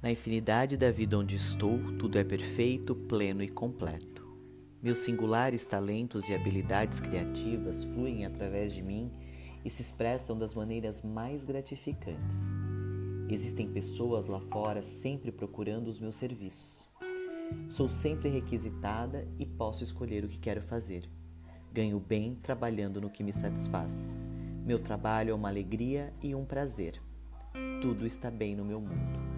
Na infinidade da vida onde estou, tudo é perfeito, pleno e completo. Meus singulares talentos e habilidades criativas fluem através de mim e se expressam das maneiras mais gratificantes. Existem pessoas lá fora sempre procurando os meus serviços. Sou sempre requisitada e posso escolher o que quero fazer. Ganho bem trabalhando no que me satisfaz. Meu trabalho é uma alegria e um prazer. Tudo está bem no meu mundo.